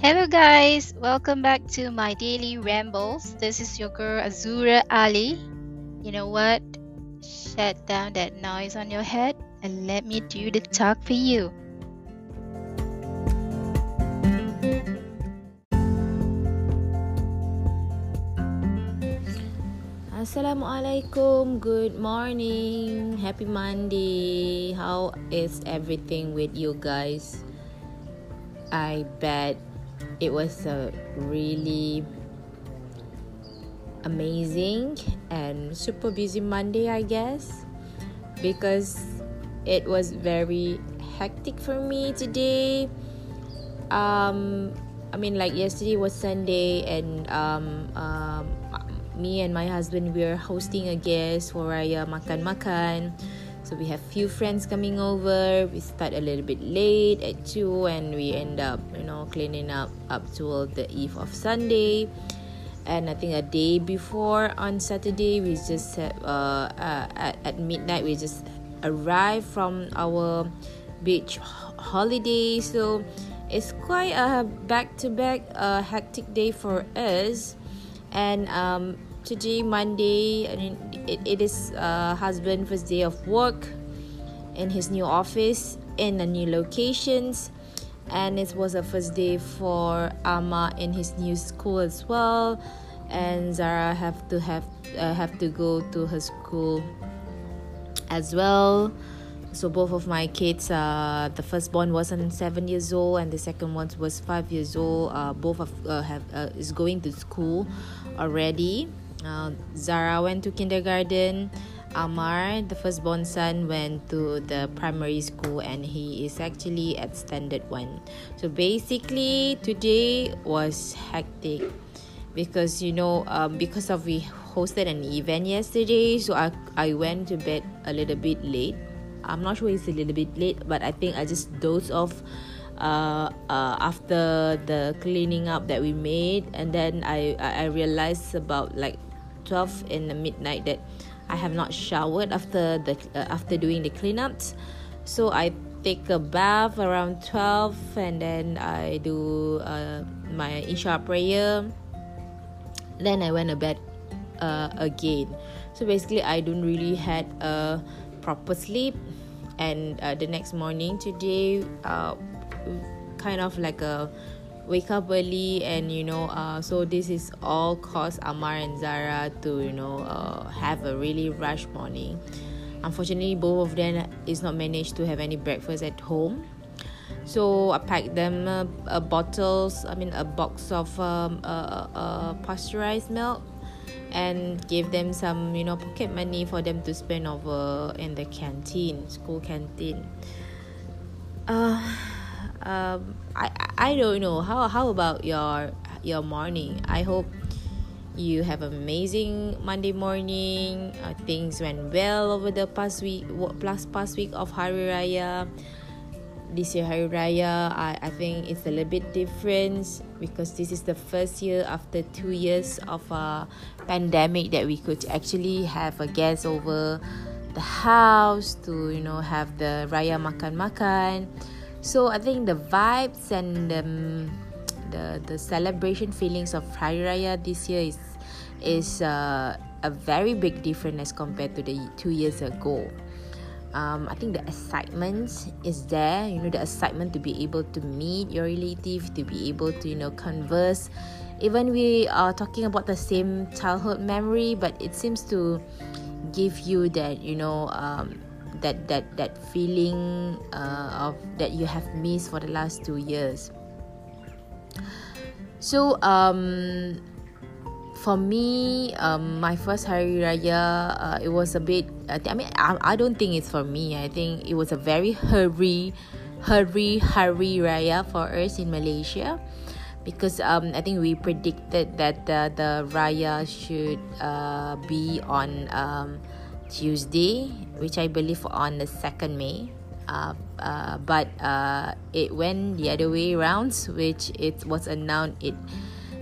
Hello, guys. Welcome back to my daily rambles. This is your girl Azura Ali. You know what? Shut down that noise on your head and let me do the talk for you. Assalamualaikum. Good morning. Happy Monday. How is everything with you guys? I bet it was a really amazing and super busy Monday, I guess, because it was very hectic for me today. Um, I mean, like yesterday was Sunday, and um, um, me and my husband we are hosting a guest for Raya Makan Makan. So we have few friends coming over. We start a little bit late at two, and we end up, cleaning up up till the eve of Sunday. And I think a day before on Saturday, we just uh, uh, at, at midnight we just arrived from our beach holiday. So it's quite a back to back hectic day for us. And um, today monday I mean, it, it is uh, husband first day of work in his new office in a new locations and it was a first day for amar in his new school as well. And zara have to have uh, have to go to her school as well. So both of my kids uh, the firstborn wasn't seven years old and the second one was five years old. Uh, both of uh, have uh, is going to school already. Uh, Zara went to kindergarten. Amar, the firstborn son, went to the primary school and he is actually at standard one. So basically, today was hectic because you know, um, because of we hosted an event yesterday, so I I went to bed a little bit late. I'm not sure it's a little bit late, but I think I just dozed off uh, uh, after the cleaning up that we made, and then I I realized about like 12 in the midnight that I have not showered after the uh, after doing the cleanups. So I take a bath around 12 and then I do uh, my Isha prayer. Then I went to bed uh, again. So basically I don't really had a proper sleep and uh, the next morning today uh, kind of like a wake up early and you know uh, so this is all caused amar and zara to you know uh, have a really rush morning. Unfortunately both of them is not managed to have any breakfast at home. So i packed them uh, uh bottles i mean a box of um, pasteurized milk and gave them some you know pocket money for them to spend over in the canteen school canteen. Uh um, I I don't know how how about your your morning. I hope you have amazing Monday morning. Uh, things went well over the past week, plus past week of Hari Raya. This year Hari Raya, I, I think it's a little bit different because this is the first year after two years of a pandemic that we could actually have a guest over the house to you know have the Raya makan makan so I think the vibes and um, the the celebration feelings of Hari Raya this year is is uh, a very big difference as compared to the two years ago. Um, I think the excitement is there. You know, the excitement to be able to meet your relative, to be able to you know converse. Even we are talking about the same childhood memory, but it seems to give you that you know um, that that that feeling uh, of that you have missed for the last two years. So um for me um my first hari raya uh, it was a bit i mean I, I don't think it's for me. I think it was a very hurry hurry hurry raya for us in malaysia. Because um, I think we predicted that the, the raya should uh, be on um, Tuesday, which I believe on the 2nd May. Uh, uh, but uh, it went the other way around, which it was announced it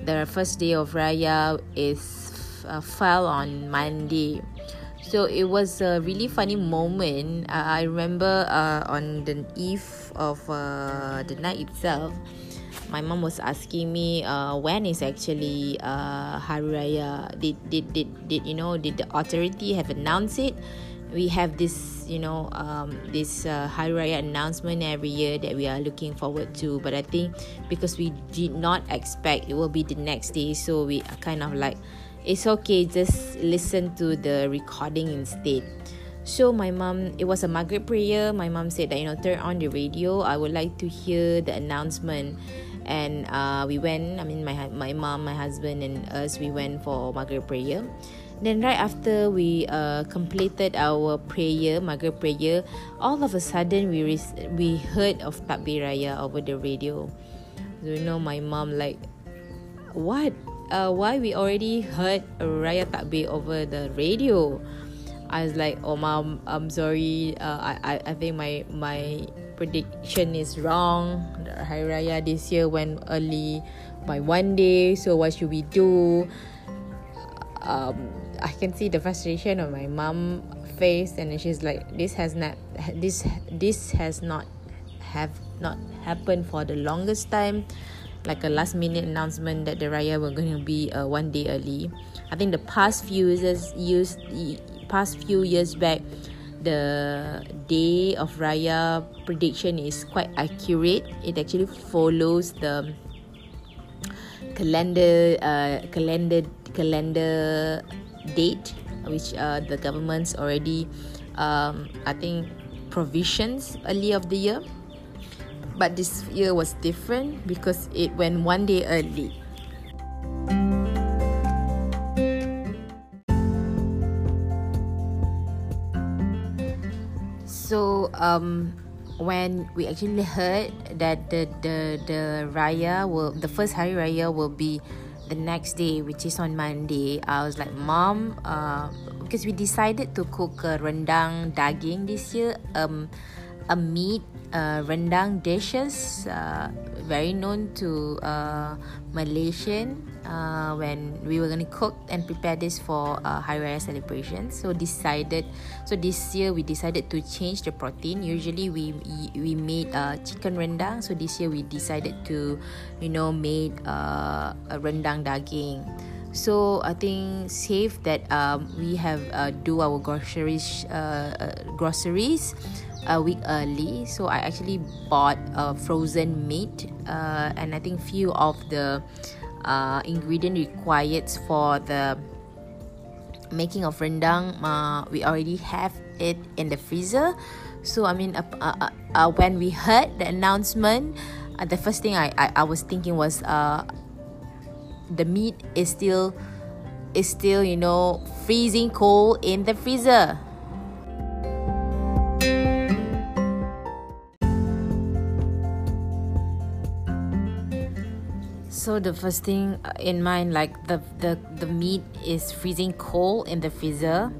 the first day of Raya is uh, fell on Monday. So it was a really funny moment. Uh, I remember uh, on the eve of uh, the night itself, my mom was asking me uh, when is actually uh, Hari Raya. Did, did did did you know? Did the authority have announced it? We have this you know um, this uh, Hari Raya announcement every year that we are looking forward to. But I think because we did not expect it will be the next day, so we are kind of like it's okay. Just listen to the recording instead. So my mom, it was a Maghrib prayer. My mom said that you know turn on the radio. I would like to hear the announcement. And uh, we went. I mean, my my mom, my husband, and us. We went for Maghrib prayer. Then right after we uh, completed our prayer, Maghrib prayer, all of a sudden we re- we heard of Takbir Raya over the radio. So, you know, my mom like, what? Uh, why we already heard Raya Takbir over the radio? I was like, "Oh, mom, I'm sorry. Uh, I, I, I think my my prediction is wrong. Hari Raya this year went early by one day. So what should we do?" Um, I can see the frustration on my mom face, and she's like, "This has not this this has not have not happened for the longest time." Like a last minute announcement that the Raya were going to be uh, one day early. I think the past few years used past few years back the day of raya prediction is quite accurate. It actually follows the calendar uh, calendar calendar date which uh, the government's already um, i think provisions early of the year. But this year was different because it went one day early so um when we actually heard that the the the raya will the first hari raya will be the next day which is on monday i was like mom uh because we decided to cook a rendang daging this year um a meat uh, rendang dishes uh, very known to uh, Malaysian uh, when we were going to cook and prepare this for uh, Hari Raya celebration. So decided, so this year we decided to change the protein. Usually we we made uh, chicken rendang. So this year we decided to, you know, made uh, a rendang daging. So I think safe that um, we have uh, do our groceries uh, uh, groceries a week early. So I actually bought a uh, frozen meat uh, and I think few of the uh, ingredient required for the making of rendang uh, we already have it in the freezer so i mean uh, uh, uh, when we heard the announcement the first thing I, I, I was thinking was uh, the meat is still is still you know freezing cold in the freezer. So the first thing in mind like the the the meat is freezing cold in the freezer.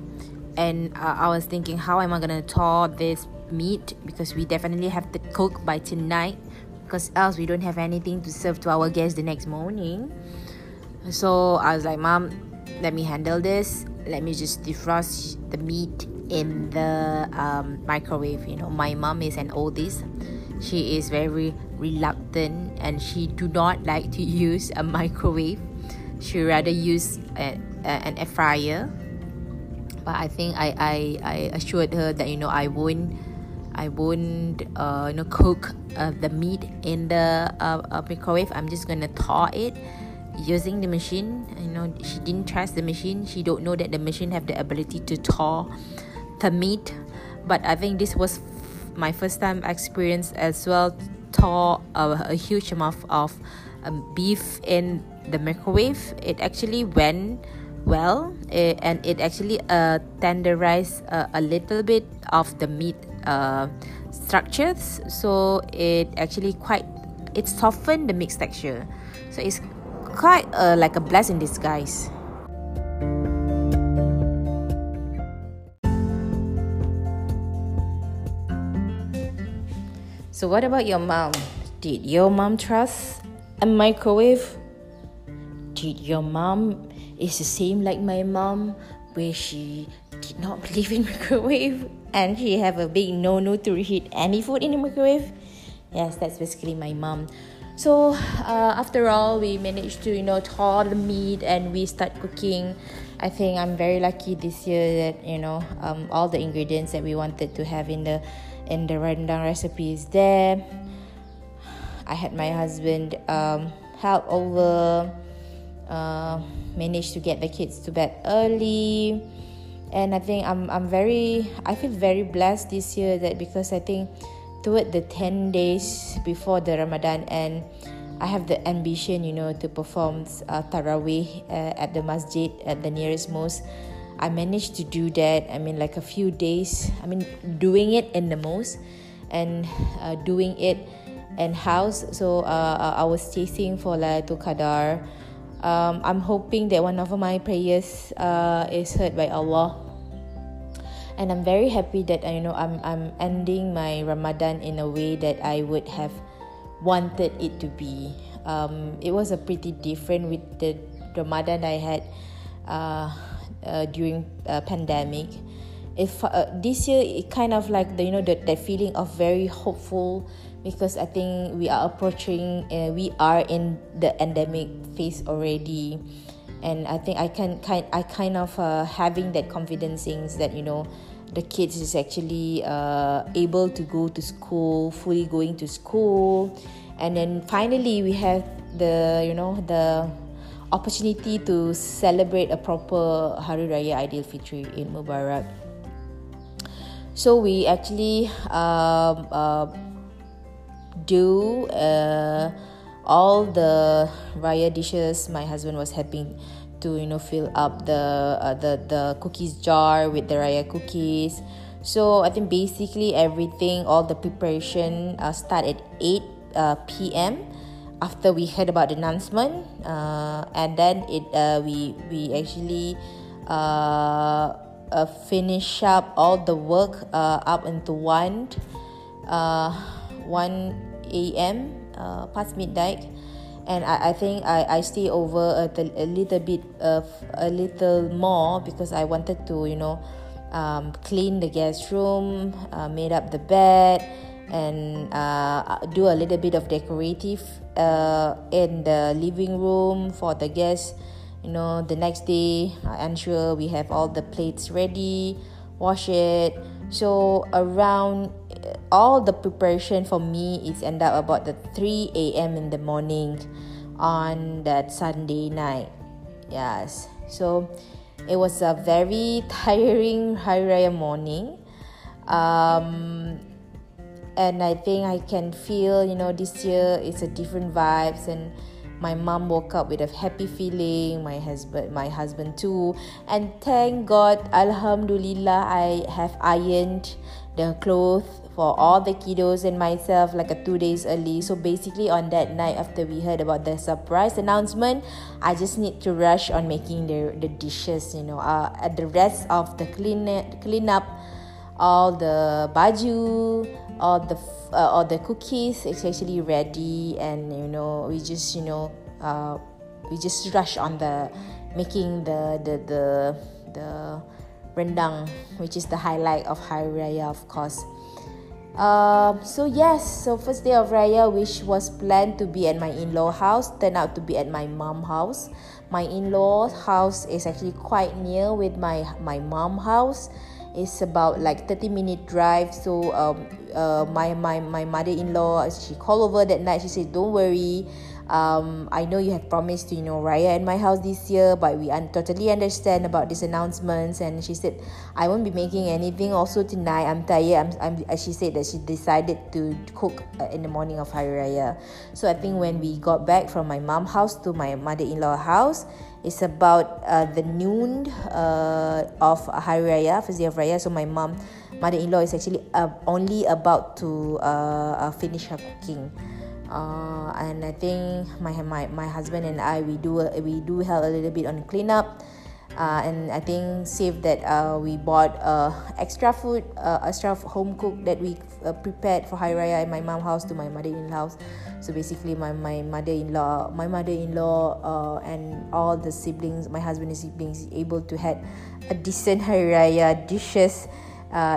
And uh, i was thinking how am i to thaw this meat? Because we definitely have to cook by tonight. Because else we don't have anything to serve to our guests the next morning so i was like mom let me handle this. Let me just defrost the meat in the um, microwave you know. My mom is an oldest. She is very reluctant and she do not like to use a microwave. She rather use a, a, an air fryer. But i think I, I i assured her that you know i won't i won't uh, you know cook uh, the meat in the uh, uh, microwave. I'm just gonna thaw it using the machine. You know she didn't trust the machine. She don't know that the machine have the ability to thaw the meat but i think this was my first time experience as well thaw a, a huge amount of um, beef in the microwave. It actually went well it, eh, and it actually uh, tenderized uh, a little bit of the meat uh, structures. So it actually quite it softened the mixed texture. So it's quite uh, like a blessing in disguise So, what about your mom? Did your mom trust a microwave? Did your mom is the same like my mom, where she did not believe in microwave and she have a big no no to reheat any food in the microwave? Yes, that's basically my mom. So uh, after all we managed to you know thaw the meat and we start cooking. I think i'm very lucky this year that you know um, all the ingredients that we wanted to have in the in the rendang recipe is there. I had my husband um, help over uh, managed to get the kids to bed early. And i think i'm i'm very i feel very blessed this year that because i think toward the 10 days before the ramadan and i have the ambition you know to perform uh, tarawih uh, at the masjid at the nearest mosque. I managed to do that i mean like a few days i mean doing it in the mosque and uh, doing it in house. So uh, i was chasing for to qadar. Um, I'm hoping that one of my prayers uh, is heard by Allah. And I'm very happy that you know I'm I'm ending my Ramadan in a way that I would have wanted it to be. Um, it was a pretty different with the Ramadan I had uh, uh, during uh, pandemic. If uh, this year it kind of like the you know the, that feeling of very hopeful because I think we are approaching, uh, we are in the endemic phase already, and I think I can kind, I kind of uh, having that confidence things that you know, the kids is actually uh, able to go to school, fully going to school, and then finally we have the you know the opportunity to celebrate a proper Hari Raya Aidil Fitri in Mubarak. So we actually um, uh, do uh, all the raya dishes my husband was helping to you know fill up the uh, the the cookies jar with the raya cookies so i think basically everything all the preparation uh, start at 8 uh, p.m after we heard about the announcement uh, and then it uh, we we actually uh, uh, finish up all the work uh, up into one uh, 1 a.m. Uh, past midnight, and I, I think I, I stay over a, a little bit of a little more because I wanted to you know um, clean the guest room, uh, made up the bed, and uh, do a little bit of decorative uh, in the living room for the guests. You know, the next day I ensure we have all the plates ready, wash it. So around all the preparation for me is end up about the 3 a.m. in the morning on that Sunday night. Yes. So it was a very tiring Hari Raya morning. Um, and I think I can feel, you know, this year it's a different vibes and my mom woke up with a happy feeling my husband my husband too and thank god alhamdulillah i have ironed the clothes for all the kiddos and myself like a two days early. So basically on that night after we heard about the surprise announcement i just need to rush on making the the dishes you know uh, at the rest of the clean clean up all the baju all the uh, all the cookies is actually ready and you know we just you know uh, we just rush on the making the the the the rendang which is the highlight of Hari Raya of course um, so yes, so first day of Raya, which was planned to be at my in-law house, turned out to be at my mom house. My in-law house is actually quite near with my my mom house. It's about like 30 minute drive. So um, uh, my my my mother-in-law, she called over that night. She said, "Don't worry, um, I know you have promised to you know Raya in my house this year, but we un- totally understand about these announcements. And she said, I won't be making anything also tonight. I'm tired. I'm, I'm she said that she decided to cook uh, in the morning of Hari Raya. So I think when we got back from my mom house to my mother-in-law house, it's about uh, the noon uh, of Hari Raya, first day of Raya. So my mom, mother-in-law, is actually uh, only about to uh, uh, finish her cooking uh, and I think my my my husband and I we do we do help a little bit on cleanup. Uh, and I think save that uh, we bought uh, extra food, uh, extra home cook that we uh, prepared for Hari Raya in my mom house to my mother-in-law house. So basically, my, my mother-in-law, my mother-in-law, uh, and all the siblings, my husband husband's siblings, able to had a decent Hari Raya dishes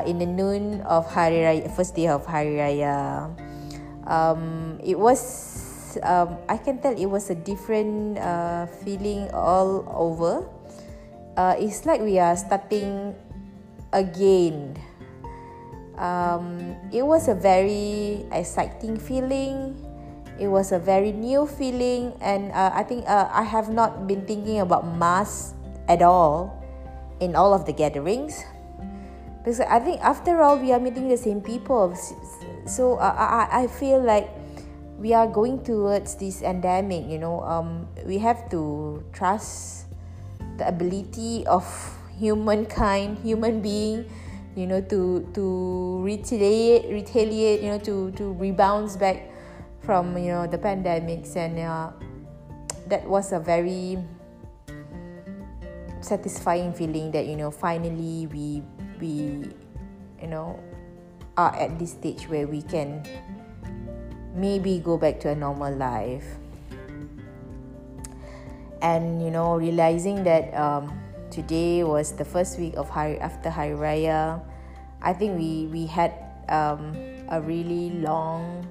in the noon of Hari Raya, first day of Hari Raya um, it was um, I can tell it was a different uh, feeling all over. Uh, it's like we are starting again. Um, it was a very exciting feeling. It was a very new feeling, and uh, I think uh, I have not been thinking about mass at all in all of the gatherings because I think after all we are meeting the same people. So uh, I I feel like we are going towards this endemic. You know, um, we have to trust the ability of humankind, human being, you know, to to retaliate, retaliate, you know, to to rebound back from you know the pandemics, and uh, that was a very satisfying feeling that you know finally we we you know are at this stage where we can maybe go back to a normal life and you know realizing that um, today was the first week of Hari after Hari Raya I think we we had um, a really long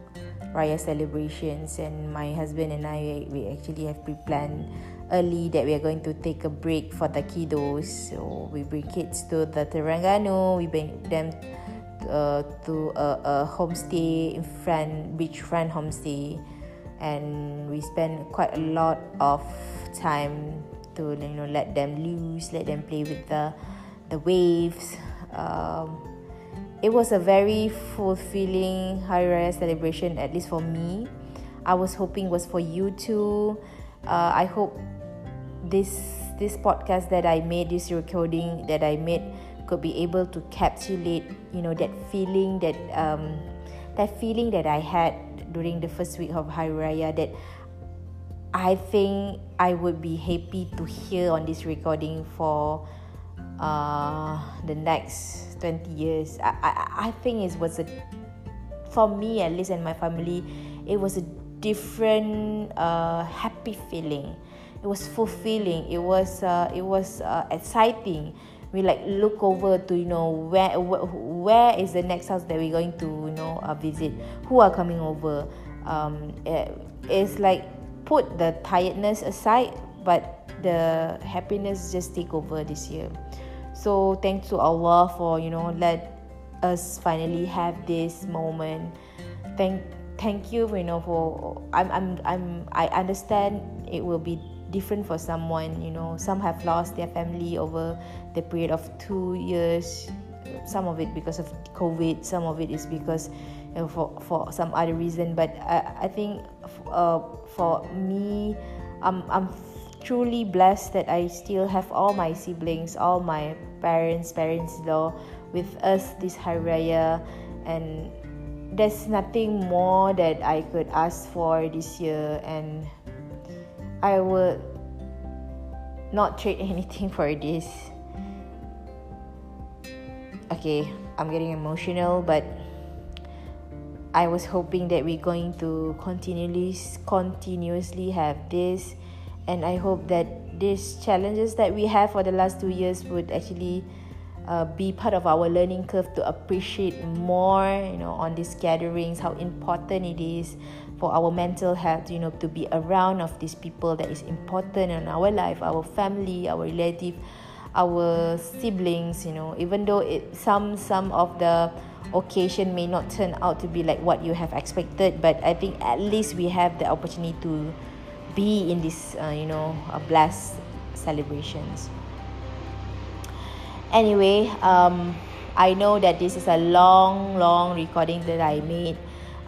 Raya celebrations and my husband and I we actually have pre-planned early that we are going to take a break for the kiddos. So we bring kids to the Terengganu, we bring them uh, to a, a homestay in front, beachfront homestay, and we spend quite a lot of time to you know let them loose, let them play with the the waves. Um, it was a very fulfilling Hari Raya celebration, at least for me. I was hoping was for you too. Uh, I hope this this podcast that I made, this recording that I made, could be able to capsulate, you know, that feeling that um, that feeling that I had during the first week of Hari Raya. That I think I would be happy to hear on this recording for uh, the next twenty years. I, I I think it was a for me at least and my family, it was a different uh, happy feeling it was fulfilling it was uh, it was uh, exciting we like look over to you know where where is the next house that we're going to you know uh, visit. Who are coming over? Um, it, it's like put the tiredness aside but the happiness just take over this year. So thanks to allah for you know let us finally have this moment. Thank thank you you know for i'm i'm, I'm i understand it will be different for someone you know. Some have lost their family over the period of two years. Some of it because of covid some of it is because you know, for for some other reason. But i, I think uh, for me i'm i'm truly blessed that i still have all my siblings all my parents parents-in-law with us this hari raya. And there's nothing more that i could ask for this year. And I would not trade anything for this. Okay, I'm getting emotional, but I was hoping that we're going to continually continuously have this and I hope that these challenges that we have for the last two years would actually uh, be part of our learning curve to appreciate more you know on these gatherings how important it is for our mental health you know to be around of these people that is important in our life our family our relative our siblings you know even though it some some of the occasion may not turn out to be like what you have expected but i think at least we have the opportunity to be in this uh, you know uh, blessed celebrations. Anyway um i know that this is a long long recording that i made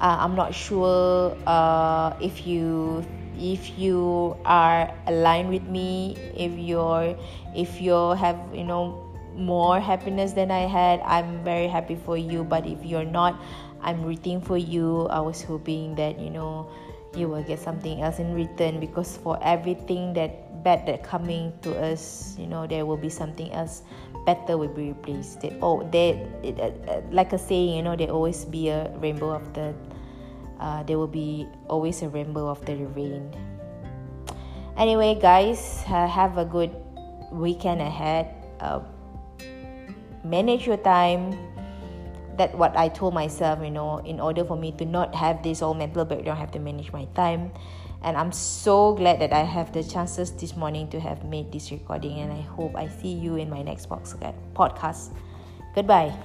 uh, I'm not sure uh, if you if you are aligned with me if you're if you have you know more happiness than I had I'm very happy for you. But if you're not I'm rooting for you. I was hoping that you know you will get something else in return because for everything that bad that coming to us you know there will be something else better will be replaced. Oh they it, uh, like a saying you know there always be a rainbow after uh, there will be always a rainbow after the rain. Anyway, guys, uh, have a good weekend ahead. Uh, manage your time. that what I told myself, you know, in order for me to not have this all mental breakdown, I have to manage my time. And I'm so glad that I have the chances this morning to have made this recording. And I hope I see you in my next podcast. Goodbye.